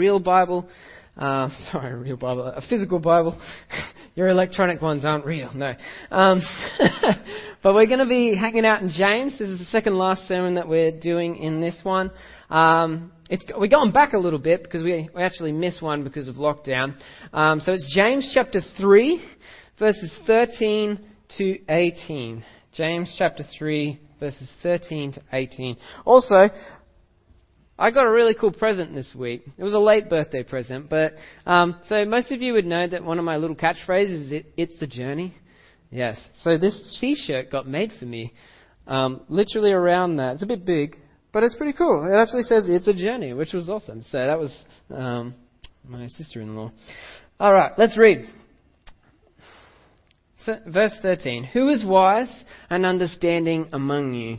real Bible, uh, sorry, a real Bible, a physical Bible. Your electronic ones aren't real, no. Um, but we're going to be hanging out in James. This is the second last sermon that we're doing in this one. Um, we're going back a little bit because we, we actually missed one because of lockdown. Um, so it's James chapter 3, verses 13 to 18. James chapter 3, verses 13 to 18. Also, I got a really cool present this week. It was a late birthday present, but um, so most of you would know that one of my little catchphrases is it, "It's the journey." Yes. So this T-shirt got made for me, um, literally around that. It's a bit big, but it's pretty cool. It actually says "It's a journey," which was awesome. So that was um, my sister-in-law. All right, let's read. Verse 13. Who is wise and understanding among you?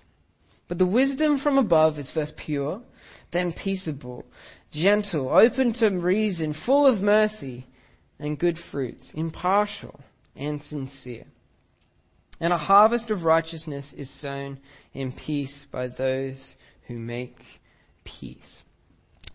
But the wisdom from above is first pure, then peaceable, gentle, open to reason, full of mercy and good fruits, impartial and sincere. And a harvest of righteousness is sown in peace by those who make peace.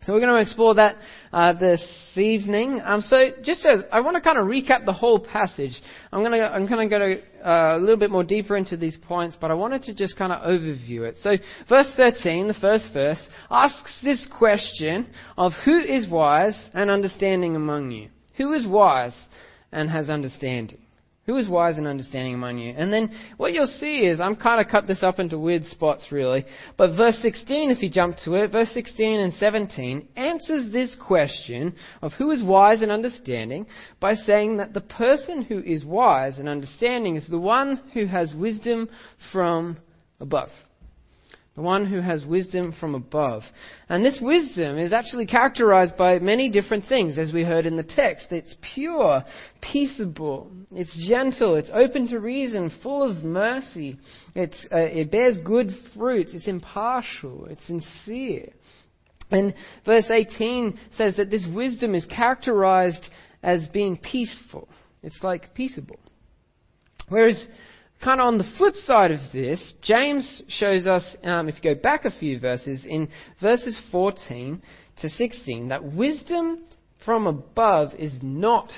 So we're going to explore that uh, this evening. Um, so just so, I want to kind of recap the whole passage. I'm going to I'm going to go uh, a little bit more deeper into these points, but I wanted to just kind of overview it. So verse 13, the first verse, asks this question of who is wise and understanding among you. Who is wise and has understanding? Who is wise and understanding among you? And then what you'll see is, I'm kind of cut this up into weird spots really, but verse 16, if you jump to it, verse 16 and 17 answers this question of who is wise and understanding by saying that the person who is wise and understanding is the one who has wisdom from above the one who has wisdom from above. And this wisdom is actually characterized by many different things, as we heard in the text. It's pure, peaceable, it's gentle, it's open to reason, full of mercy, it's, uh, it bears good fruits, it's impartial, it's sincere. And verse 18 says that this wisdom is characterized as being peaceful. It's like peaceable. Whereas kind of on the flip side of this, James shows us, um, if you go back a few verses, in verses 14 to 16, that wisdom from above is not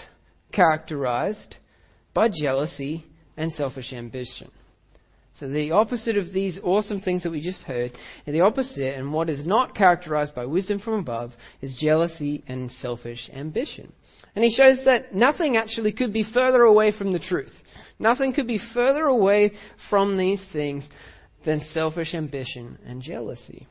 characterized by jealousy and selfish ambition. So the opposite of these awesome things that we just heard, the opposite, and what is not characterized by wisdom from above, is jealousy and selfish ambition. And he shows that nothing actually could be further away from the truth. Nothing could be further away from these things than selfish ambition and jealousy.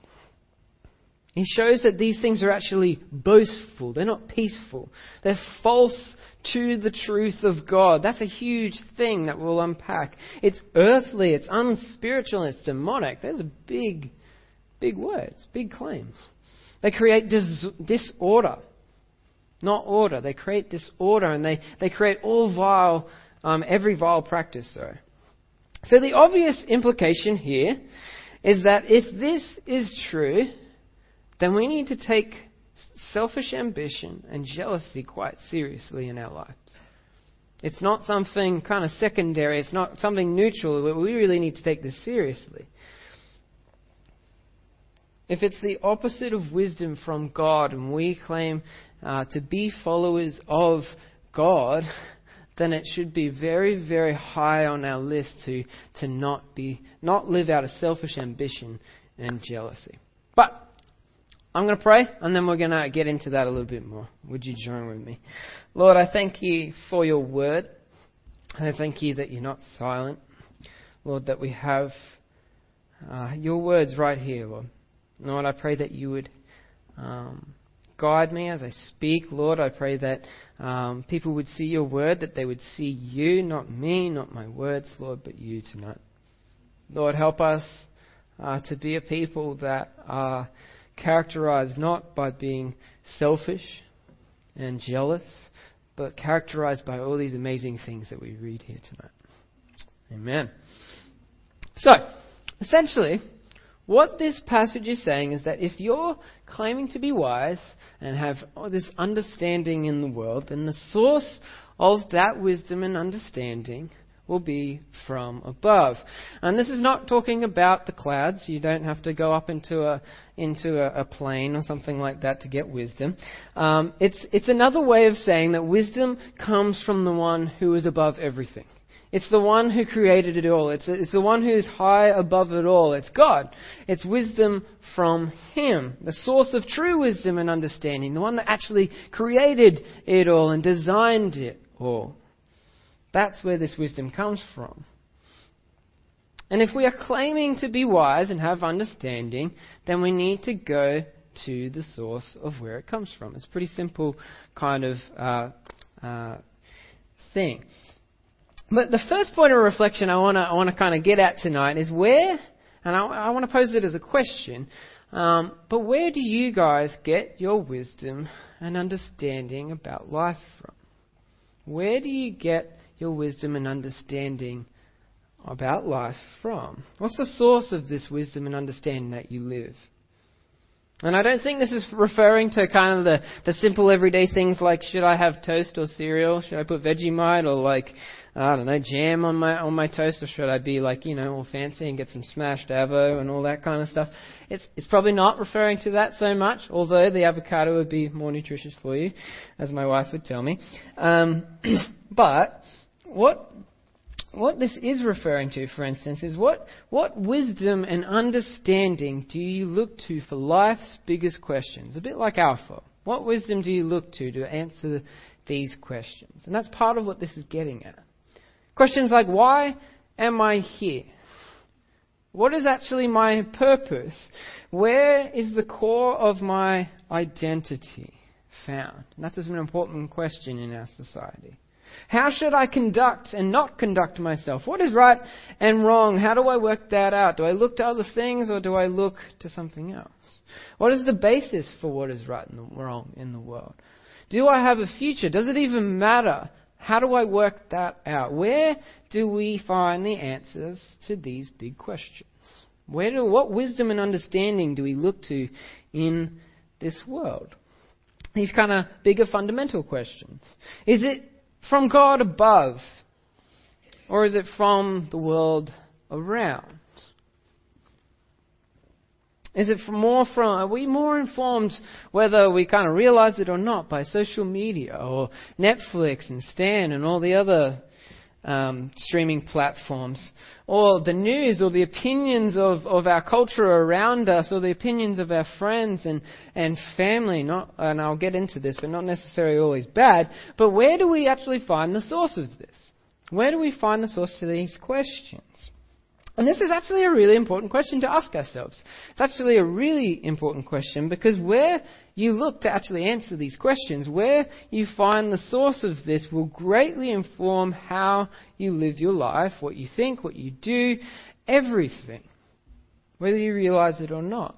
He shows that these things are actually boastful. They're not peaceful. They're false to the truth of God. That's a huge thing that we'll unpack. It's earthly, it's unspiritual, it's demonic. Those are big, big words, big claims. They create dis- disorder, not order. They create disorder and they, they create all vile um, every vile practice, sorry. So the obvious implication here is that if this is true, then we need to take selfish ambition and jealousy quite seriously in our lives. It's not something kind of secondary, it's not something neutral, we really need to take this seriously. If it's the opposite of wisdom from God and we claim uh, to be followers of God, then it should be very, very high on our list to, to not be not live out of selfish ambition and jealousy. But I'm going to pray, and then we're going to get into that a little bit more. Would you join with me? Lord, I thank you for your word. And I thank you that you're not silent. Lord, that we have uh, your words right here, Lord. Lord, I pray that you would um, guide me as I speak. Lord, I pray that um, people would see your word, that they would see you, not me, not my words, Lord, but you tonight. Lord, help us uh, to be a people that are characterized not by being selfish and jealous, but characterized by all these amazing things that we read here tonight. Amen. So, essentially, what this passage is saying is that if you're claiming to be wise and have this understanding in the world, then the source of that wisdom and understanding will be from above. And this is not talking about the clouds. You don't have to go up into a into a, a plane or something like that to get wisdom. Um, it's it's another way of saying that wisdom comes from the one who is above everything. It's the one who created it all. It's, it's the one who's high above it all. It's God. It's wisdom from Him, the source of true wisdom and understanding, the one that actually created it all and designed it all. That's where this wisdom comes from. And if we are claiming to be wise and have understanding, then we need to go to the source of where it comes from. It's a pretty simple kind of uh, uh, thing. But the first point of reflection I want to I kind of get at tonight is where, and I, I want to pose it as a question. Um, but where do you guys get your wisdom and understanding about life from? Where do you get your wisdom and understanding about life from? What's the source of this wisdom and understanding that you live? And I don't think this is referring to kind of the, the simple everyday things like should I have toast or cereal? Should I put Vegemite or like I don't know jam on my on my toast or should I be like you know all fancy and get some smashed avo and all that kind of stuff? It's it's probably not referring to that so much, although the avocado would be more nutritious for you, as my wife would tell me. Um, but what what this is referring to, for instance, is what, what wisdom and understanding do you look to for life's biggest questions? A bit like Alpha. What wisdom do you look to to answer these questions? And that's part of what this is getting at. Questions like, why am I here? What is actually my purpose? Where is the core of my identity found? And that is an important question in our society. How should I conduct and not conduct myself? What is right and wrong? How do I work that out? Do I look to other things or do I look to something else? What is the basis for what is right and wrong in the world? Do I have a future? Does it even matter? How do I work that out? Where do we find the answers to these big questions? Where do, what wisdom and understanding do we look to in this world? These kind of bigger fundamental questions. Is it from God above? Or is it from the world around? Is it more from, are we more informed whether we kind of realize it or not by social media or Netflix and Stan and all the other um, streaming platforms, or the news, or the opinions of, of our culture around us, or the opinions of our friends and, and family. Not, and I'll get into this, but not necessarily always bad. But where do we actually find the source of this? Where do we find the source to these questions? And this is actually a really important question to ask ourselves. It's actually a really important question because where you look to actually answer these questions, where you find the source of this will greatly inform how you live your life, what you think, what you do, everything, whether you realize it or not.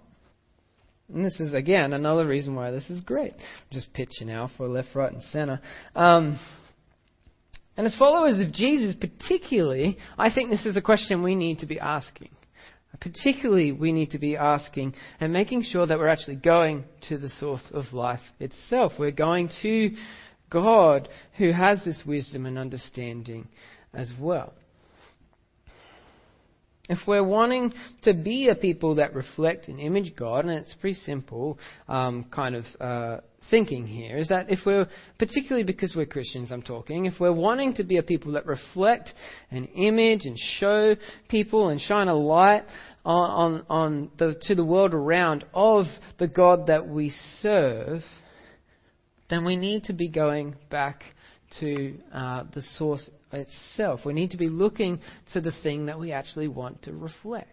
And this is, again, another reason why this is great. I'm just pitching now for left, right, and center. Um, and as followers of Jesus, particularly, I think this is a question we need to be asking. Particularly, we need to be asking and making sure that we're actually going to the source of life itself. We're going to God who has this wisdom and understanding as well. If we're wanting to be a people that reflect and image God, and it's pretty simple um, kind of uh, thinking here is that if we're, particularly because we're Christians, I'm talking, if we're wanting to be a people that reflect an image and show people and shine a light on, on, on the, to the world around of the God that we serve, then we need to be going back to uh, the source itself. We need to be looking to the thing that we actually want to reflect.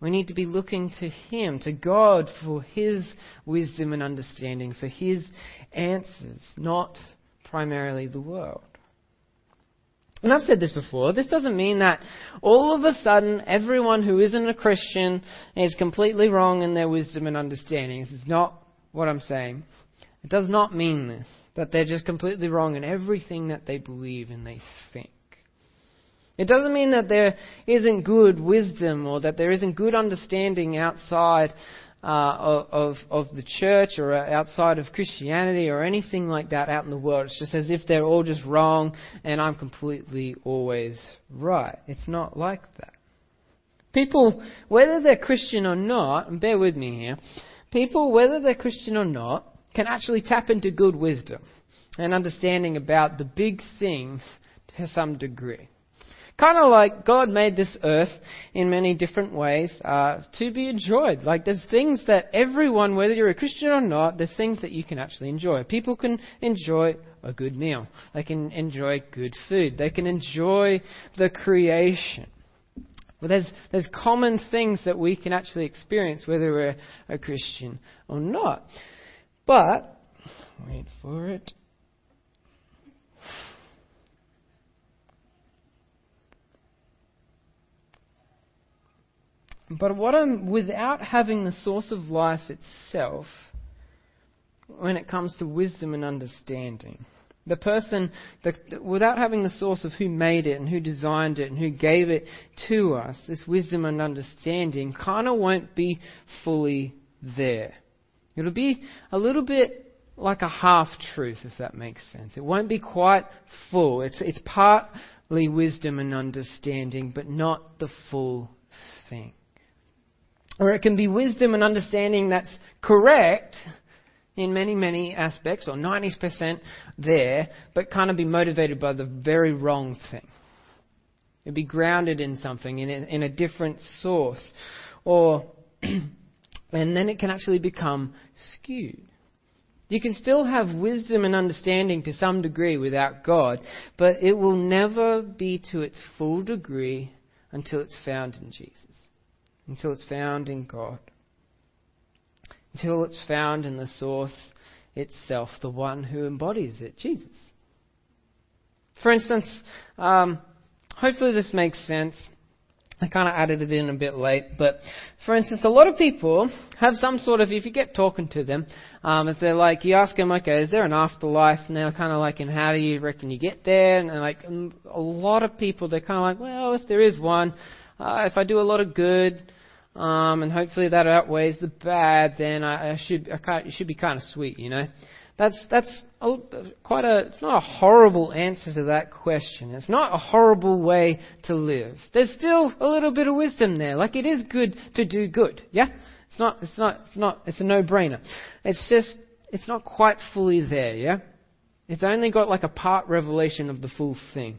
We need to be looking to Him, to God, for His wisdom and understanding, for His answers, not primarily the world. And I've said this before, this doesn't mean that all of a sudden everyone who isn't a Christian is completely wrong in their wisdom and understanding. This is not what I'm saying. It does not mean this, that they're just completely wrong in everything that they believe and they think. It doesn't mean that there isn't good wisdom or that there isn't good understanding outside uh, of, of the church or outside of Christianity or anything like that out in the world. It's just as if they're all just wrong and I'm completely always right. It's not like that. People, whether they're Christian or not, and bear with me here, people, whether they're Christian or not, can actually tap into good wisdom and understanding about the big things to some degree. Kind of like God made this earth in many different ways uh, to be enjoyed. Like there's things that everyone, whether you're a Christian or not, there's things that you can actually enjoy. People can enjoy a good meal. They can enjoy good food. They can enjoy the creation. Well, there's, there's common things that we can actually experience whether we're a Christian or not. But, wait for it. But what I'm, without having the source of life itself, when it comes to wisdom and understanding, the person, the, without having the source of who made it and who designed it and who gave it to us, this wisdom and understanding kind of won't be fully there. It'll be a little bit like a half truth, if that makes sense. It won't be quite full. It's, it's partly wisdom and understanding, but not the full thing. Or it can be wisdom and understanding that's correct in many, many aspects, or 90% there, but kind of be motivated by the very wrong thing. It'd be grounded in something, in a, in a different source. Or, and then it can actually become skewed. You can still have wisdom and understanding to some degree without God, but it will never be to its full degree until it's found in Jesus until it's found in God, until it's found in the source itself, the one who embodies it, Jesus. For instance, um, hopefully this makes sense. I kind of added it in a bit late, but for instance, a lot of people have some sort of, if you get talking to them, um, if they're like, you ask them, okay, is there an afterlife? And they're kind of like, and how do you reckon you get there? And like, mm, a lot of people, they're kind of like, well, if there is one, uh, if I do a lot of good, um, and hopefully that outweighs the bad, then I, I should I it should be kind of sweet, you know. That's that's quite a. It's not a horrible answer to that question. It's not a horrible way to live. There's still a little bit of wisdom there. Like it is good to do good. Yeah. It's not. It's not. It's not. It's a no-brainer. It's just. It's not quite fully there. Yeah. It's only got like a part revelation of the full thing.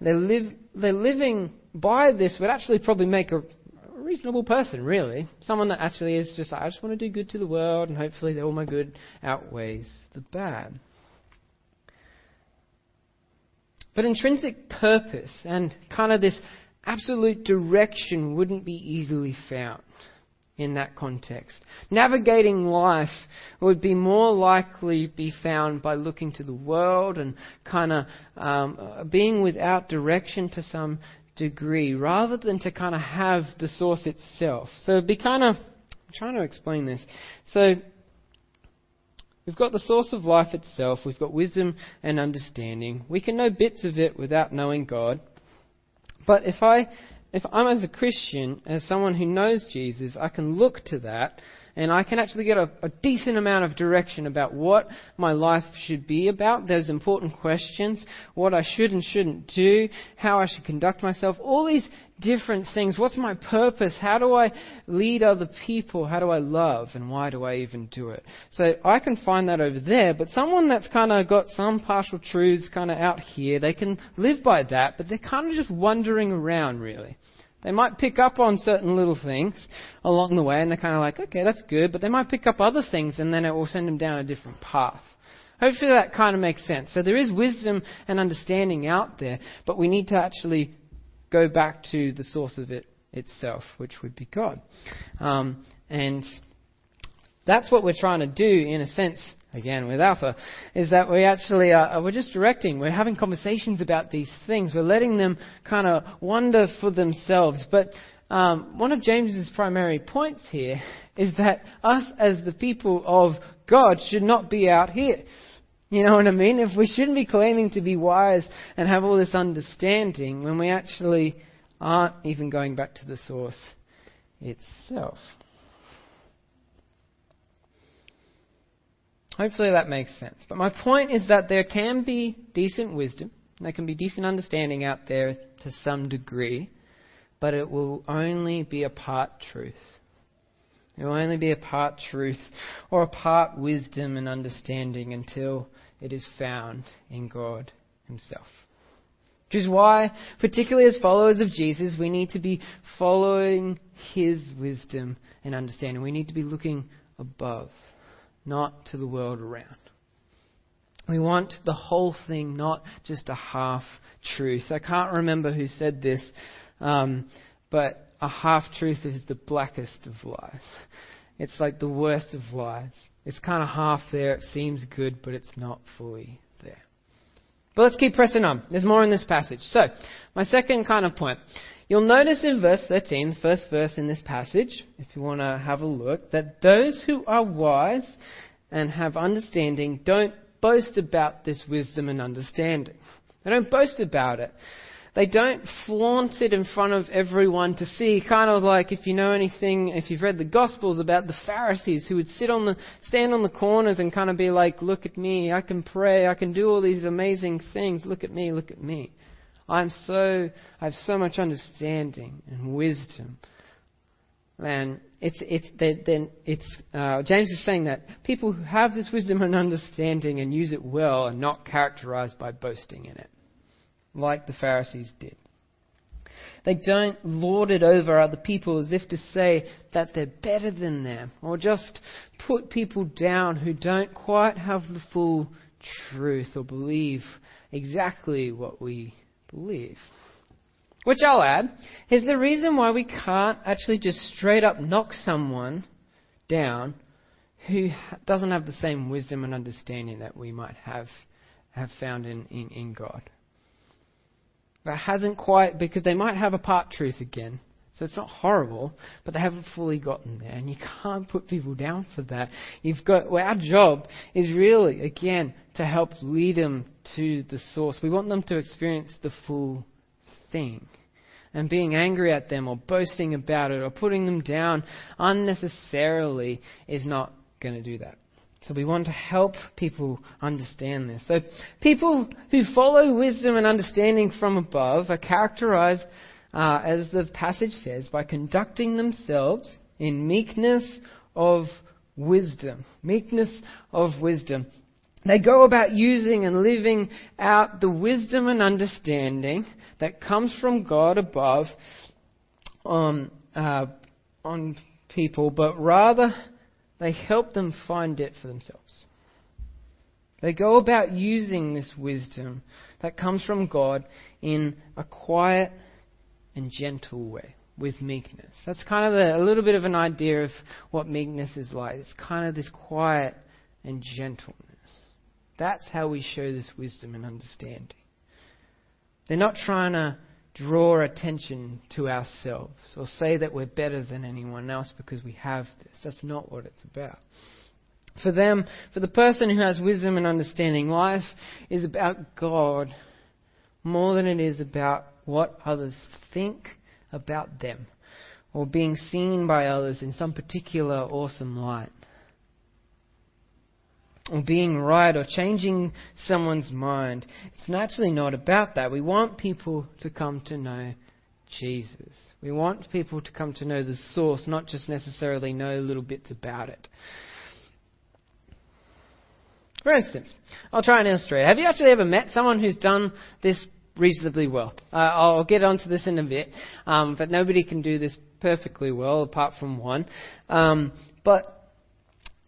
They live. They're living by this would actually probably make a reasonable person, really. Someone that actually is just like, I just want to do good to the world, and hopefully all my good outweighs the bad. But intrinsic purpose and kind of this absolute direction wouldn't be easily found in that context. Navigating life would be more likely be found by looking to the world and kind of um, being without direction to some degree rather than to kind of have the source itself. So it'd be kind of, I'm trying to explain this. So we've got the source of life itself, we've got wisdom and understanding. We can know bits of it without knowing God. But if I if I'm as a Christian, as someone who knows Jesus, I can look to that and I can actually get a, a, decent amount of direction about what my life should be about, those important questions, what I should and shouldn't do, how I should conduct myself, all these different things. What's my purpose? How do I lead other people? How do I love? And why do I even do it? So I can find that over there, but someone that's kind of got some partial truths kind of out here, they can live by that, but they're kind of just wandering around really. They might pick up on certain little things along the way, and they're kind of like, okay, that's good, but they might pick up other things, and then it will send them down a different path. Hopefully that kind of makes sense. So there is wisdom and understanding out there, but we need to actually go back to the source of it itself, which would be God. Um, and that's what we're trying to do, in a sense, again with Alpha, is that we actually are, we're just directing, we're having conversations about these things, we're letting them kind of wonder for themselves. But um, one of James's primary points here is that us as the people of God should not be out here. You know what I mean? If we shouldn't be claiming to be wise and have all this understanding when we actually aren't even going back to the source itself. Hopefully that makes sense. But my point is that there can be decent wisdom, there can be decent understanding out there to some degree, but it will only be a part truth. It will only be a part truth or a part wisdom and understanding until it is found in God Himself. Which is why, particularly as followers of Jesus, we need to be following His wisdom and understanding. We need to be looking above, not to the world around. We want the whole thing, not just a half truth. I can't remember who said this, um, but a half truth is the blackest of lies. It's like the worst of lies. It's kind of half there. It seems good, but it's not fully there. But let's keep pressing on. There's more in this passage. So, my second kind of point. You'll notice in verse 13, the first verse in this passage, if you want to have a look, that those who are wise and have understanding don't boast about this wisdom and understanding. They don't boast about it. They don't flaunt it in front of everyone to see, kind of like if you know anything, if you've read the Gospels about the Pharisees who would sit on the, stand on the corners and kind of be like, look at me, I can pray, I can do all these amazing things, look at me, look at me. I'm so, I have so much understanding and wisdom. And it's, it's, then it's, uh, James is saying that people who have this wisdom and understanding and use it well are not characterized by boasting in it like the Pharisees did. They don't lord it over other people as if to say that they're better than them, or just put people down who don't quite have the full truth or believe exactly what we believe. Which I'll add is the reason why we can't actually just straight up knock someone down who doesn't have the same wisdom and understanding that we might have have found in, in, in God that hasn't quite, because they might have a part truth again. So it's not horrible, but they haven't fully gotten there. And you can't put people down for that. You've got, well, our job is really, again, to help lead them to the source. We want them to experience the full thing. And being angry at them or boasting about it or putting them down unnecessarily is not going to do that. So we want to help people understand this. So people who follow wisdom and understanding from above are characterized, uh, as the passage says, by conducting themselves in meekness of wisdom. Meekness of wisdom. They go about using and living out the wisdom and understanding that comes from God above on, uh, on people, but rather they help them find it for themselves. They go about using this wisdom that comes from God in a quiet and gentle way with meekness. That's kind of a, a, little bit of an idea of what meekness is like. It's kind of this quiet and gentleness. That's how we show this wisdom and understanding. They're not trying to draw attention to ourselves or say that we're better than anyone else because we have this. That's not what it's about. For them, for the person who has wisdom and understanding, life is about God more than it is about what others think about them or being seen by others in some particular awesome light or being right or changing someone's mind. It's naturally not about that. We want people to come to know Jesus. We want people to come to know the source, not just necessarily know little bits about it. For instance, I'll try and illustrate. Have you actually ever met someone who's done this reasonably well? Uh, I'll get onto this in a bit, um, but nobody can do this perfectly well apart from one. Um, but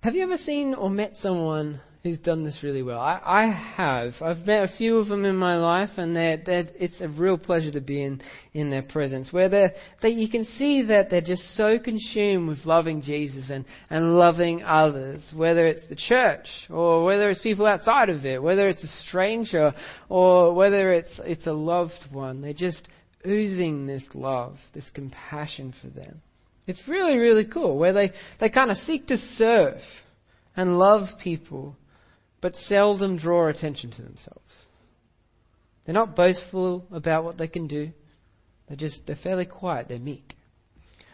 have you ever seen or met someone who's done this really well? I, I have. I've met a few of them in my life, and they're, they're, it's a real pleasure to be in, in their presence, where they're, they, you can see that they're just so consumed with loving Jesus and, and loving others, whether it's the church, or whether it's people outside of it, whether it's a stranger, or whether it's, it's a loved one. They're just oozing this love, this compassion for them. It's really, really cool where they, they kind of seek to serve and love people, but seldom draw attention to themselves. They're not boastful about what they can do. They're just, they're fairly quiet. They're meek.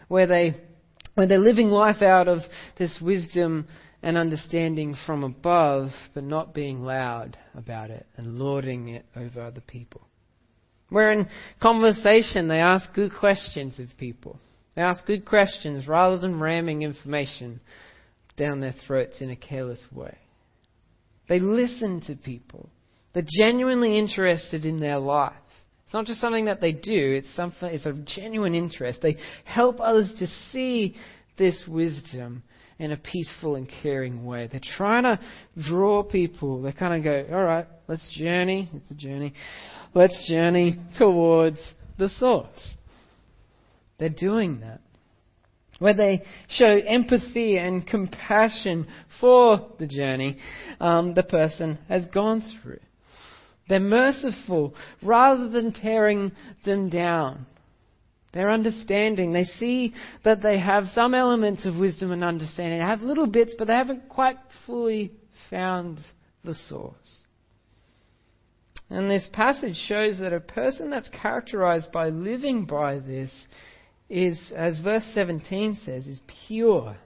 Where they, where they're living life out of this wisdom and understanding from above, but not being loud about it and lording it over other people. Where in conversation they ask good questions of people. They ask good questions rather than ramming information down their throats in a careless way. They listen to people. They're genuinely interested in their life. It's not just something that they do, it's something it's a genuine interest. They help others to see this wisdom in a peaceful and caring way. They're trying to draw people. They kind of go, all right, let's journey. It's a journey. Let's journey towards the source. They're doing that. Where they show empathy and compassion for the journey um, the person has gone through. They're merciful rather than tearing them down. They're understanding. They see that they have some elements of wisdom and understanding. They have little bits, but they haven't quite fully found the source. And this passage shows that a person that's characterized by living by this is, as verse 17 says, is pure.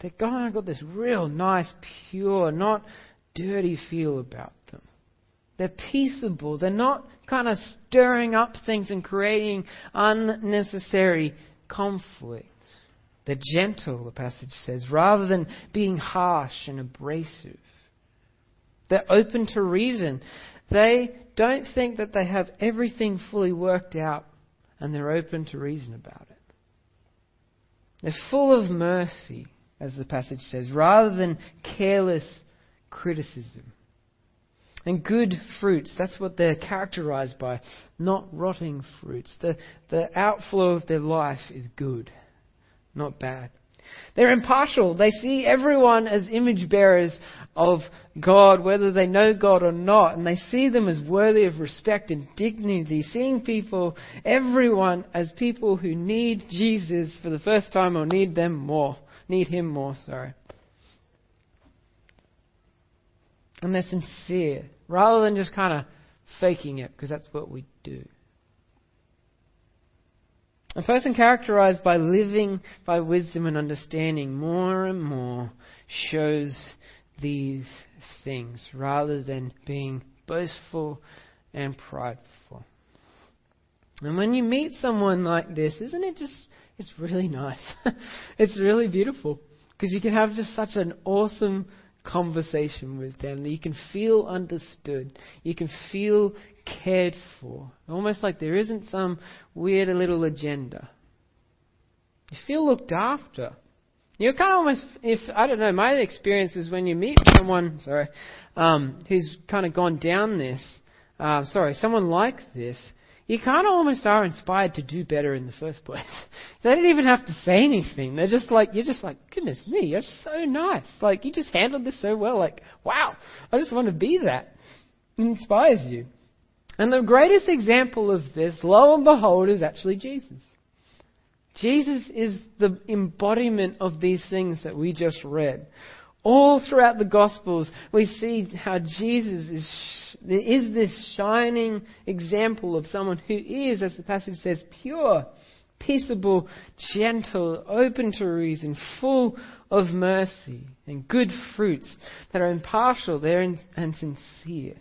They've got, got this real nice, pure, not dirty feel about them. They're peaceable. They're not kind of stirring up things and creating unnecessary conflict. They're gentle, the passage says, rather than being harsh and abrasive. They're open to reason. They don't think that they have everything fully worked out, and they're open to reason about it. They're full of mercy, as the passage says, rather than careless criticism. And good fruits, that's what they're characterized by, not rotting fruits. The, the outflow of their life is good, not bad. They're impartial. They see everyone as image bearers of God, whether they know God or not, and they see them as worthy of respect and dignity, seeing people, everyone, as people who need Jesus for the first time or need them more, need Him more, sorry. And they're sincere, rather than just kind of faking it, because that's what we do. A person characterized by living by wisdom and understanding more and more shows these things rather than being boastful and prideful. And when you meet someone like this, isn't it just, it's really nice. it's really beautiful because you can have just such an awesome conversation with them. You can feel understood. You can feel cared for. Almost like there isn't some weird little agenda. You feel looked after. You're kind of almost, if, I don't know, my experience is when you meet someone, sorry, um, who's kind of gone down this, uh, sorry, someone like this, you kind of almost are inspired to do better in the first place. they don't even have to say anything. They're just like, you're just like, goodness me, you're so nice. Like, you just handled this so well. Like, wow, I just want to be that. It inspires you. And the greatest example of this, lo and behold, is actually Jesus. Jesus is the embodiment of these things that we just read. All throughout the Gospels, we see how Jesus is is this shining example of someone who is, as the passage says, pure, peaceable, gentle, open to reason, full of mercy and good fruits that are impartial there and sincere.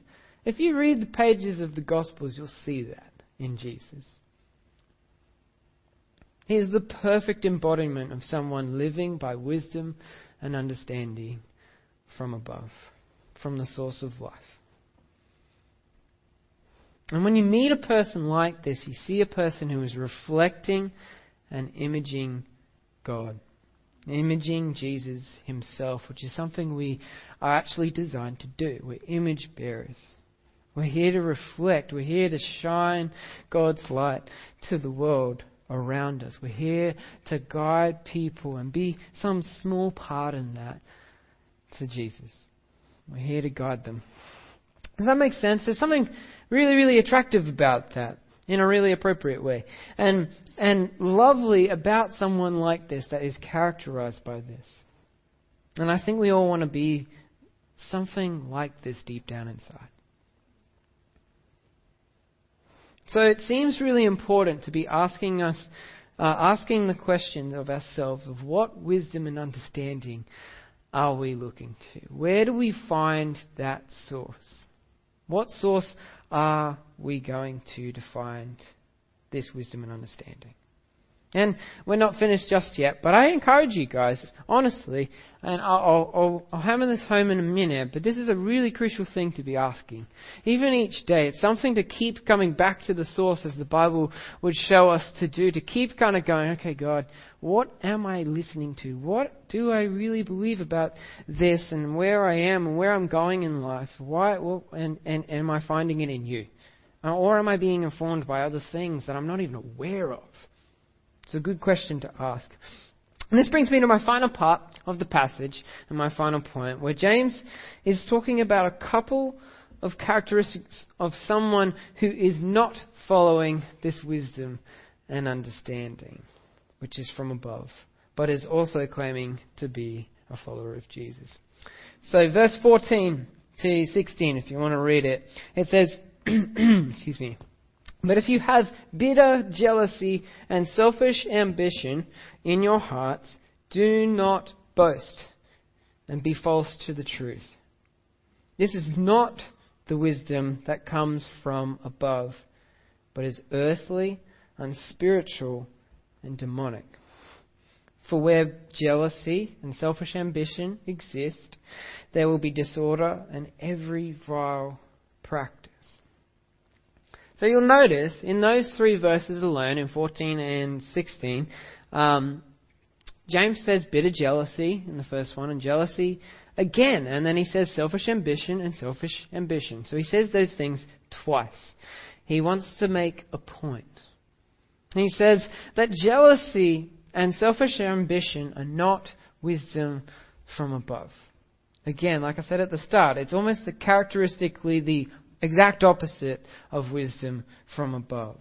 If you read the pages of the Gospels, you'll see that in Jesus. He is the perfect embodiment of someone living by wisdom and understanding from above, from the source of life. And when you meet a person like this, you see a person who is reflecting and imaging God, imaging Jesus himself, which is something we are actually designed to do. We're image bearers. We're here to reflect. We're here to shine God's light to the world around us. We're here to guide people and be some small part in that to Jesus. We're here to guide them. Does that make sense? There's something really, really attractive about that in a really appropriate way. And, and lovely about someone like this that is characterized by this. And I think we all want to be something like this deep down inside. So it seems really important to be asking us, uh, asking the questions of ourselves of what wisdom and understanding are we looking to? Where do we find that source? What source are we going to to find this wisdom and understanding? And we're not finished just yet, but I encourage you guys, honestly, and I'll, I'll, I'll, hammer this home in a minute, but this is a really crucial thing to be asking. Even each day, it's something to keep coming back to the source as the Bible would show us to do, to keep kind of going, okay, God, what am I listening to? What do I really believe about this and where I am and where I'm going in life? Why, well, and, and, and am I finding it in you? Uh, or am I being informed by other things that I'm not even aware of? It's a good question to ask. And this brings me to my final part of the passage and my final point, where James is talking about a couple of characteristics of someone who is not following this wisdom and understanding, which is from above, but is also claiming to be a follower of Jesus. So, verse 14 to 16, if you want to read it, it says, excuse me. But if you have bitter jealousy and selfish ambition in your hearts, do not boast and be false to the truth. This is not the wisdom that comes from above, but is earthly, unspiritual, and demonic. For where jealousy and selfish ambition exist, there will be disorder and every vile practice. So you'll notice in those three verses alone, in 14 and 16, um, James says bitter jealousy in the first one, and jealousy again, and then he says selfish ambition and selfish ambition. So he says those things twice. He wants to make a point. He says that jealousy and selfish ambition are not wisdom from above. Again, like I said at the start, it's almost the characteristically the exact opposite of wisdom from above.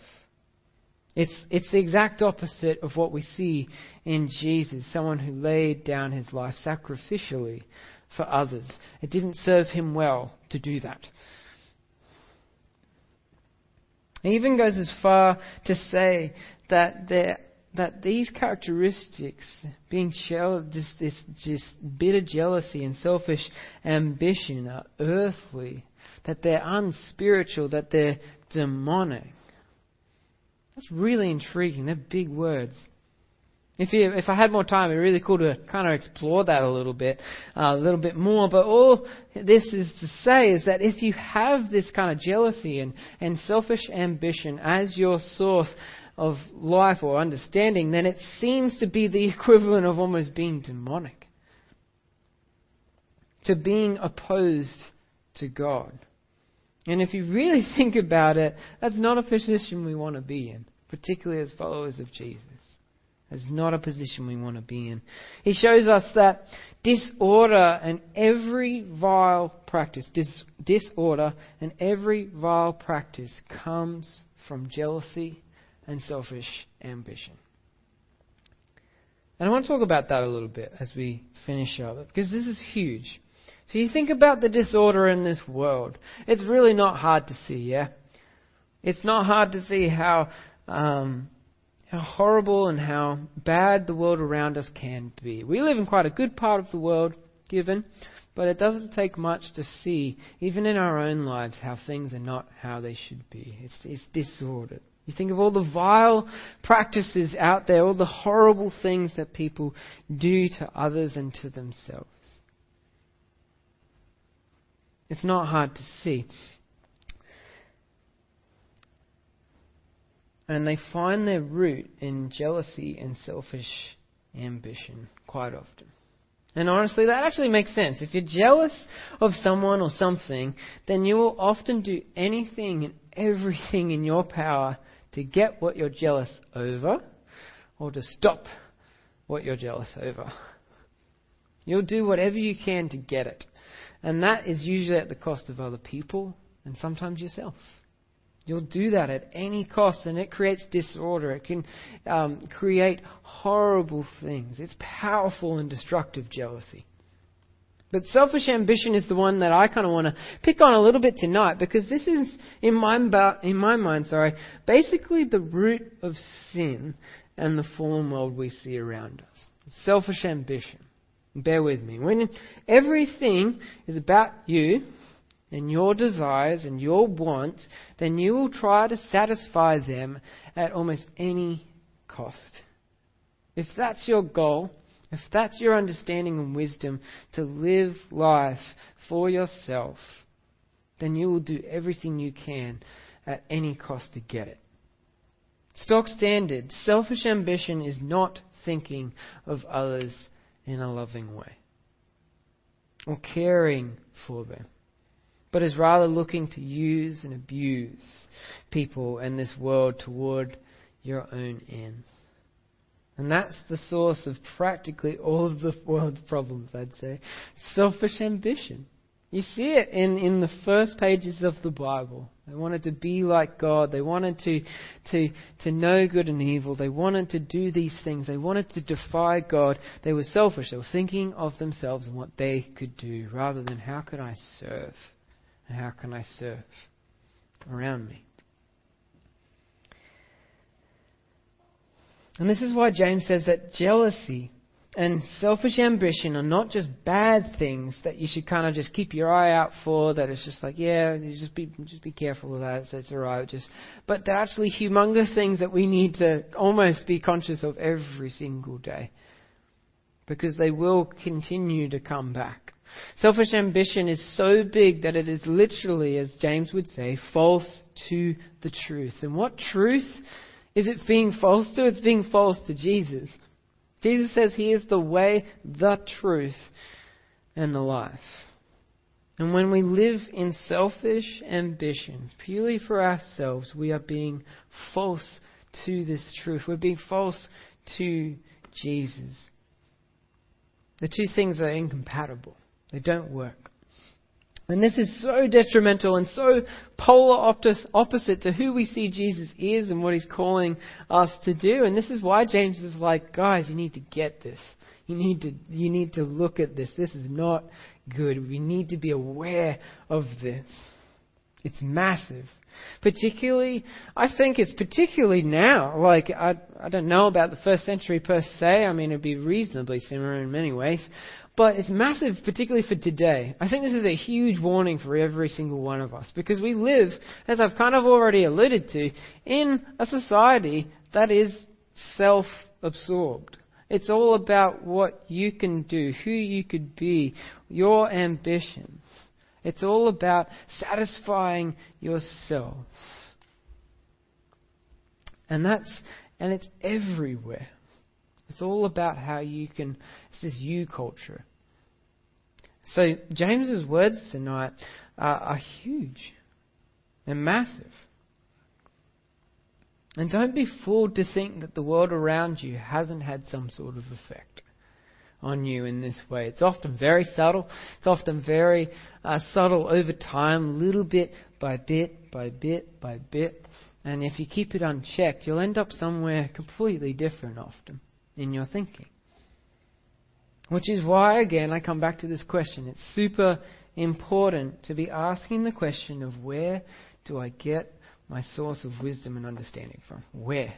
It's, it's the exact opposite of what we see in Jesus, someone who laid down his life sacrificially for others. It didn't serve him well to do that. He even goes as far to say that there, that these characteristics, being this, this just bitter jealousy and selfish ambition, are earthly that they're unspiritual, that they're demonic. That's really intriguing. They're big words. If, you, if I had more time, it'd be really cool to kind of explore that a little bit, uh, a little bit more. But all this is to say is that if you have this kind of jealousy and, and selfish ambition as your source of life or understanding, then it seems to be the equivalent of almost being demonic. To being opposed to God. And if you really think about it, that's not a position we want to be in, particularly as followers of Jesus. That's not a position we want to be in. He shows us that disorder and every vile practice, dis- disorder and every vile practice comes from jealousy and selfish ambition. And I want to talk about that a little bit as we finish up, because this is huge. So you think about the disorder in this world. It's really not hard to see, yeah? It's not hard to see how, um, how horrible and how bad the world around us can be. We live in quite a good part of the world, given, but it doesn't take much to see, even in our own lives, how things are not how they should be. It's, it's disordered. You think of all the vile practices out there, all the horrible things that people do to others and to themselves. It's not hard to see. And they find their root in jealousy and selfish ambition quite often. And honestly, that actually makes sense. If you're jealous of someone or something, then you will often do anything and everything in your power to get what you're jealous over or to stop what you're jealous over. You'll do whatever you can to get it. And that is usually at the cost of other people and sometimes yourself. You'll do that at any cost, and it creates disorder. It can um, create horrible things. It's powerful and destructive jealousy. But selfish ambition is the one that I kind of want to pick on a little bit tonight because this is, in my, in my mind, sorry, basically the root of sin and the fallen world we see around us. Selfish ambition. Bear with me. When everything is about you and your desires and your wants, then you will try to satisfy them at almost any cost. If that's your goal, if that's your understanding and wisdom to live life for yourself, then you will do everything you can at any cost to get it. Stock standard, selfish ambition is not thinking of others in a loving way or caring for them, but is rather looking to use and abuse people and this world toward your own ends. And that's the source of practically all of the world's problems, I'd say. Selfish ambition. You see it in, in the first pages of the Bible. They wanted to be like God. They wanted to, to, to know good and evil. They wanted to do these things. They wanted to defy God. They were selfish. They were thinking of themselves and what they could do rather than how can I serve? And how can I serve around me? And this is why James says that jealousy and selfish ambition are not just bad things that you should kind of just keep your eye out for. That it's just like, yeah, just be just be careful of that. It's, it's alright. Just, but they're actually humongous things that we need to almost be conscious of every single day, because they will continue to come back. Selfish ambition is so big that it is literally, as James would say, false to the truth. And what truth? Is it being false to? It's being false to Jesus. Jesus says He is the way, the truth, and the life. And when we live in selfish ambition, purely for ourselves, we are being false to this truth. We're being false to Jesus. The two things are incompatible, they don't work. And this is so detrimental and so polar opposite to who we see Jesus is and what he's calling us to do. And this is why James is like, guys, you need to get this. You need to, you need to look at this. This is not good. We need to be aware of this. It's massive. Particularly, I think it's particularly now. Like, I, I don't know about the first century per se. I mean, it'd be reasonably similar in many ways. But it's massive, particularly for today. I think this is a huge warning for every single one of us because we live, as I've kind of already alluded to, in a society that is self absorbed. It's all about what you can do, who you could be, your ambitions. It's all about satisfying yourselves. And that's and it's everywhere. It's all about how you can, it's this you culture. So James's words tonight are, are huge and massive. And don't be fooled to think that the world around you hasn't had some sort of effect on you in this way. It's often very subtle. It's often very uh, subtle over time, little bit by bit by bit by bit. And if you keep it unchecked, you'll end up somewhere completely different often in your thinking. Which is why, again, I come back to this question. It's super important to be asking the question of where do I get my source of wisdom and understanding from? Where?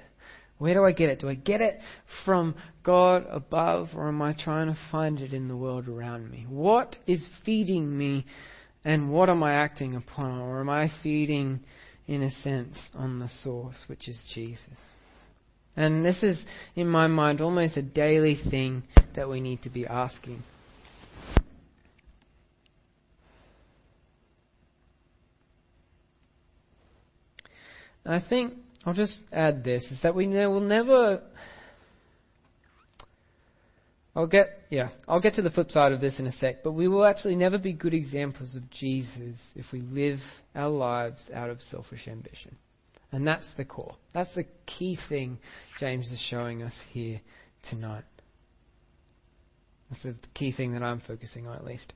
Where do I get it? Do I get it from God above, or am I trying to find it in the world around me? What is feeding me, and what am I acting upon? Or am I feeding, in a sense, on the source, which is Jesus? And this is, in my mind, almost a daily thing that we need to be asking. And I think I'll just add this is that we will never I'll get yeah, I'll get to the flip side of this in a sec, but we will actually never be good examples of Jesus if we live our lives out of selfish ambition. And that's the core. That's the key thing James is showing us here tonight. That's the key thing that I'm focusing on, at least.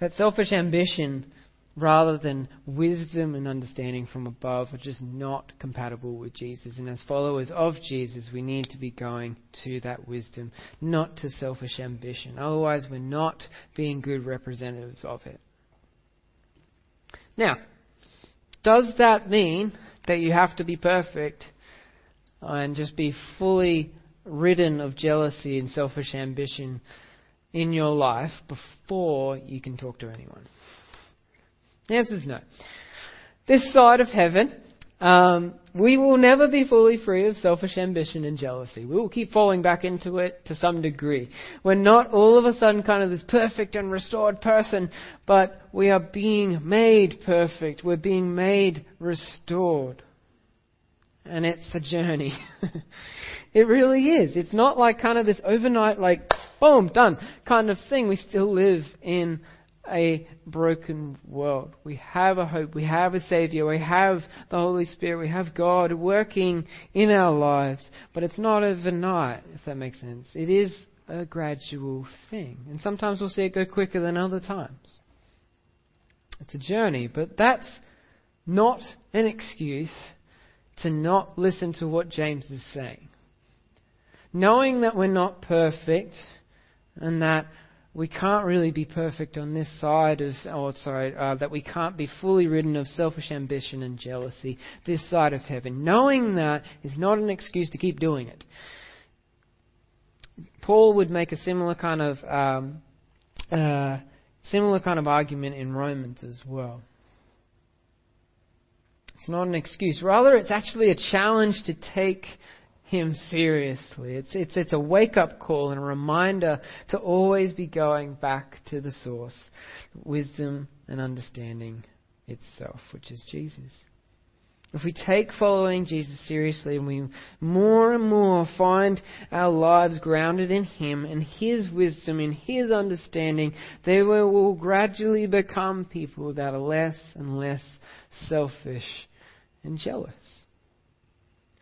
That selfish ambition rather than wisdom and understanding from above, are just not compatible with Jesus. And as followers of Jesus, we need to be going to that wisdom, not to selfish ambition. Otherwise, we're not being good representatives of it. Now, does that mean that you have to be perfect and just be fully ridden of jealousy and selfish ambition in your life before you can talk to anyone? The answer is no. This side of heaven, um, we will never be fully free of selfish ambition and jealousy. We will keep falling back into it to some degree. We're not all of a sudden kind of this perfect and restored person, but we are being made perfect. We're being made restored. And it's a journey. it really is. It's not like kind of this overnight, like, boom, done kind of thing. We still live in a broken world. We have a hope. We have a Savior. We have the Holy Spirit. We have God working in our lives. But it's not overnight, if that makes sense. It is a gradual thing. And sometimes we'll see it go quicker than other times. It's a journey. But that's not an excuse to not listen to what James is saying. Knowing that we're not perfect and that we can't really be perfect on this side of, oh, sorry, uh, that we can't be fully ridden of selfish ambition and jealousy this side of heaven. Knowing that is not an excuse to keep doing it. Paul would make a similar kind of um, uh, similar kind of argument in Romans as well. It's not an excuse. Rather, it's actually a challenge to take him seriously. It's, it's, it's a wake up call and a reminder to always be going back to the source, wisdom and understanding itself, which is Jesus. If we take following Jesus seriously and we more and more find our lives grounded in Him and His wisdom and His understanding, then we will gradually become people that are less and less selfish and jealous.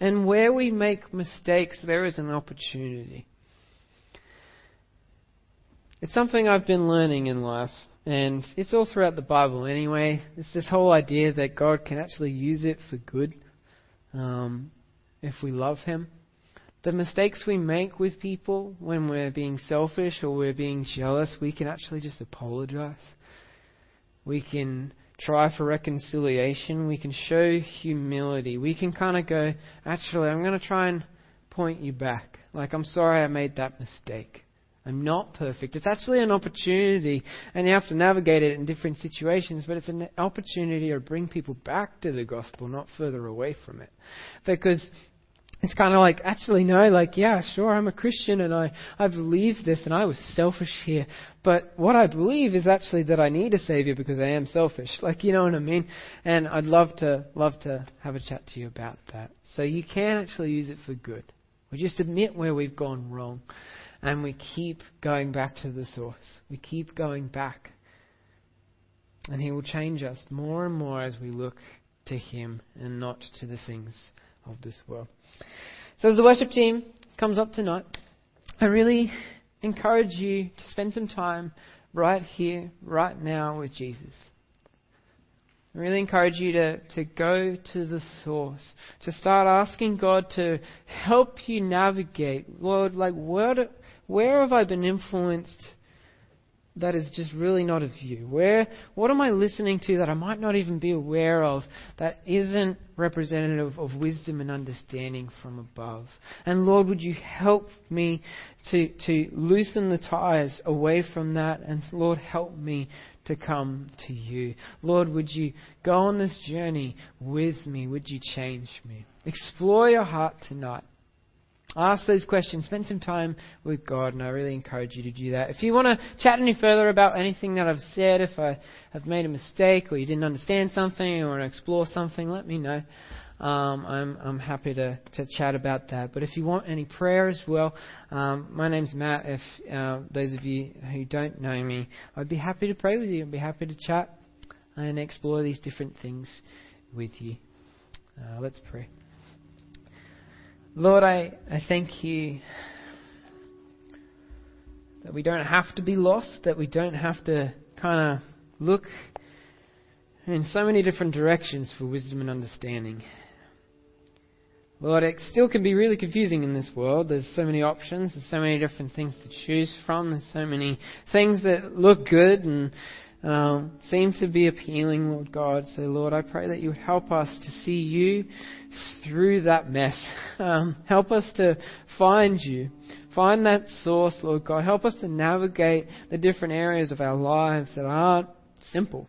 And where we make mistakes, there is an opportunity. It's something I've been learning in life, and it's all throughout the Bible anyway. It's this whole idea that God can actually use it for good um, if we love Him. The mistakes we make with people when we're being selfish or we're being jealous, we can actually just apologize. We can try for reconciliation. We can show humility. We can kind of go, actually, I'm going to try and point you back. Like, I'm sorry I made that mistake. I'm not perfect. It's actually an opportunity, and you have to navigate it in different situations, but it's an opportunity to bring people back to the gospel, not further away from it. Because it's kind of like, actually, no, like, yeah, sure, I'm a Christian and I, I believe this and I was selfish here. But what I believe is actually that I need a Savior because I am selfish. Like, you know what I mean? And I'd love to, love to have a chat to you about that. So you can actually use it for good. We just admit where we've gone wrong and we keep going back to the source. We keep going back. And He will change us more and more as we look to Him and not to the things of this world. So as the worship team comes up tonight, I really encourage you to spend some time right here, right now with Jesus. I really encourage you to, to go to the source, to start asking God to help you navigate. Lord, like, where, where have I been influenced that is just really not of you? Where, what am I listening to that I might not even be aware of that isn't representative of wisdom and understanding from above? And Lord, would you help me to, to loosen the ties away from that? And Lord, help me to come to you. Lord, would you go on this journey with me? Would you change me? Explore your heart tonight. Ask those questions. Spend some time with God, and I really encourage you to do that. If you want to chat any further about anything that I've said, if I have made a mistake or you didn't understand something or want to explore something, let me know. Um, I'm, I'm happy to, to chat about that. But if you want any prayer as well, um, my name's Matt. If uh, those of you who don't know me, I'd be happy to pray with you. I'd be happy to chat and explore these different things with you. Uh, let's pray. Lord, I, I thank you that we don't have to be lost, that we don't have to kind of look in so many different directions for wisdom and understanding. Lord, it still can be really confusing in this world. There's so many options, there's so many different things to choose from, there's so many things that look good and um, seem to be appealing, Lord God. So, Lord, I pray that you would help us to see you through that mess. Um, help us to find you. Find that source, Lord God. Help us to navigate the different areas of our lives that aren't simple.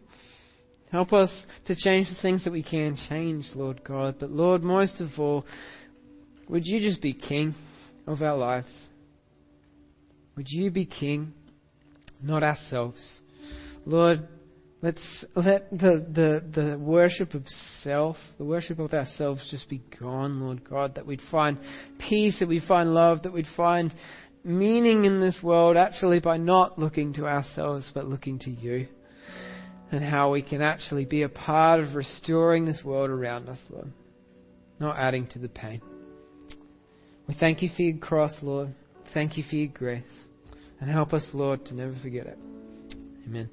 Help us to change the things that we can change, Lord God. But Lord, most of all, would you just be King of our lives? Would you be King, not ourselves? Lord, let's let the, the, the worship of self, the worship of ourselves just be gone, Lord God, that we'd find peace, that we'd find love, that we'd find meaning in this world actually by not looking to ourselves but looking to you and how we can actually be a part of restoring this world around us, Lord, not adding to the pain. We thank you for your cross, Lord. Thank you for your grace. And help us, Lord, to never forget it. Amen.